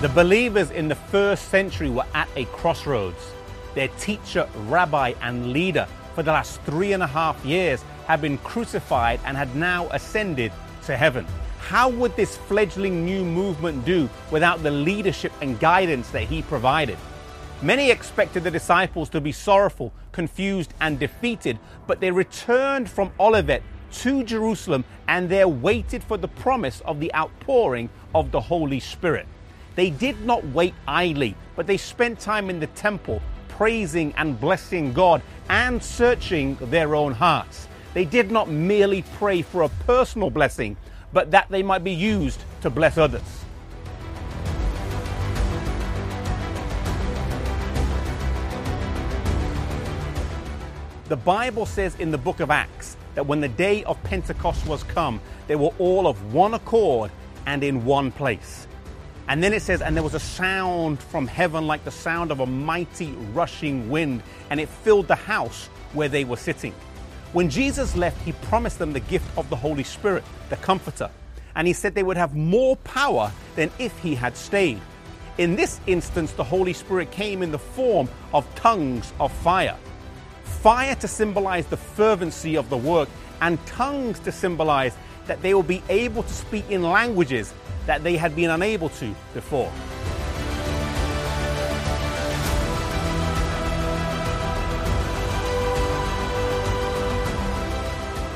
The believers in the first century were at a crossroads. Their teacher, rabbi, and leader for the last three and a half years had been crucified and had now ascended to heaven. How would this fledgling new movement do without the leadership and guidance that he provided? Many expected the disciples to be sorrowful, confused, and defeated, but they returned from Olivet to Jerusalem and there waited for the promise of the outpouring of the Holy Spirit. They did not wait idly, but they spent time in the temple praising and blessing God and searching their own hearts. They did not merely pray for a personal blessing, but that they might be used to bless others. The Bible says in the book of Acts that when the day of Pentecost was come, they were all of one accord and in one place. And then it says, and there was a sound from heaven like the sound of a mighty rushing wind, and it filled the house where they were sitting. When Jesus left, he promised them the gift of the Holy Spirit, the Comforter. And he said they would have more power than if he had stayed. In this instance, the Holy Spirit came in the form of tongues of fire fire to symbolize the fervency of the work, and tongues to symbolize that they will be able to speak in languages that they had been unable to before.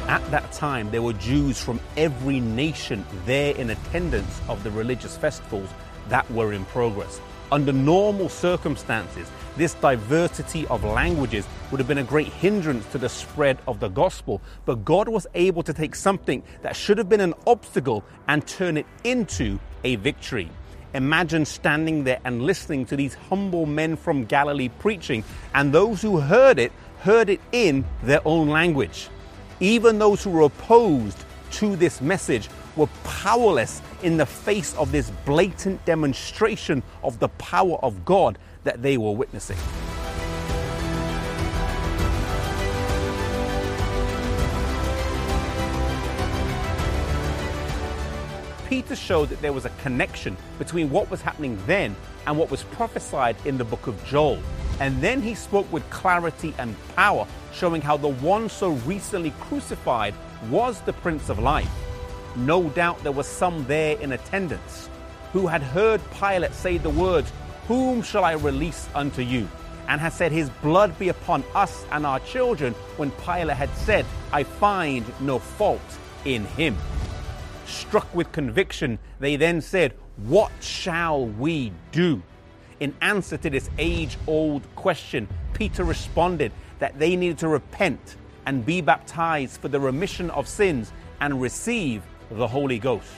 At that time, there were Jews from every nation there in attendance of the religious festivals that were in progress. Under normal circumstances, this diversity of languages would have been a great hindrance to the spread of the gospel. But God was able to take something that should have been an obstacle and turn it into a victory. Imagine standing there and listening to these humble men from Galilee preaching, and those who heard it heard it in their own language. Even those who were opposed to this message were powerless in the face of this blatant demonstration of the power of God that they were witnessing. Peter showed that there was a connection between what was happening then and what was prophesied in the book of Joel. And then he spoke with clarity and power, showing how the one so recently crucified was the Prince of Life. No doubt there were some there in attendance who had heard Pilate say the words, Whom shall I release unto you? And had said, His blood be upon us and our children, when Pilate had said, I find no fault in him. Struck with conviction, they then said, What shall we do? In answer to this age old question, Peter responded that they needed to repent and be baptized for the remission of sins and receive the Holy Ghost.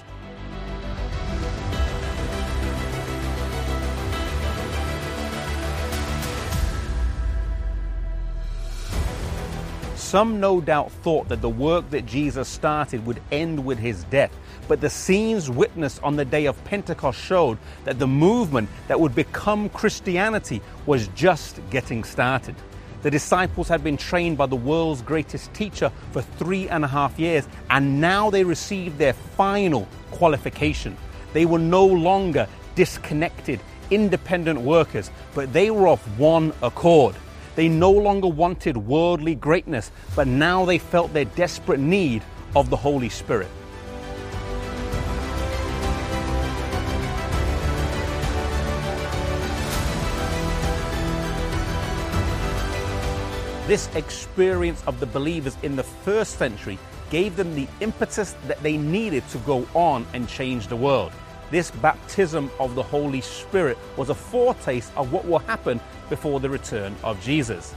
Some no doubt thought that the work that Jesus started would end with his death, but the scenes witnessed on the day of Pentecost showed that the movement that would become Christianity was just getting started. The disciples had been trained by the world's greatest teacher for three and a half years, and now they received their final qualification. They were no longer disconnected, independent workers, but they were of one accord. They no longer wanted worldly greatness, but now they felt their desperate need of the Holy Spirit. This experience of the believers in the first century gave them the impetus that they needed to go on and change the world. This baptism of the Holy Spirit was a foretaste of what will happen before the return of Jesus.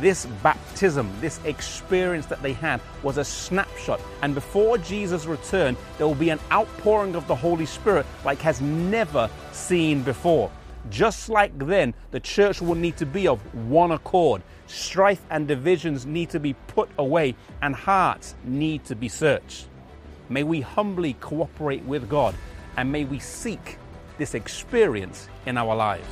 This baptism, this experience that they had, was a snapshot. And before Jesus' return, there will be an outpouring of the Holy Spirit like has never seen before. Just like then, the church will need to be of one accord. Strife and divisions need to be put away, and hearts need to be searched. May we humbly cooperate with God, and may we seek this experience in our lives.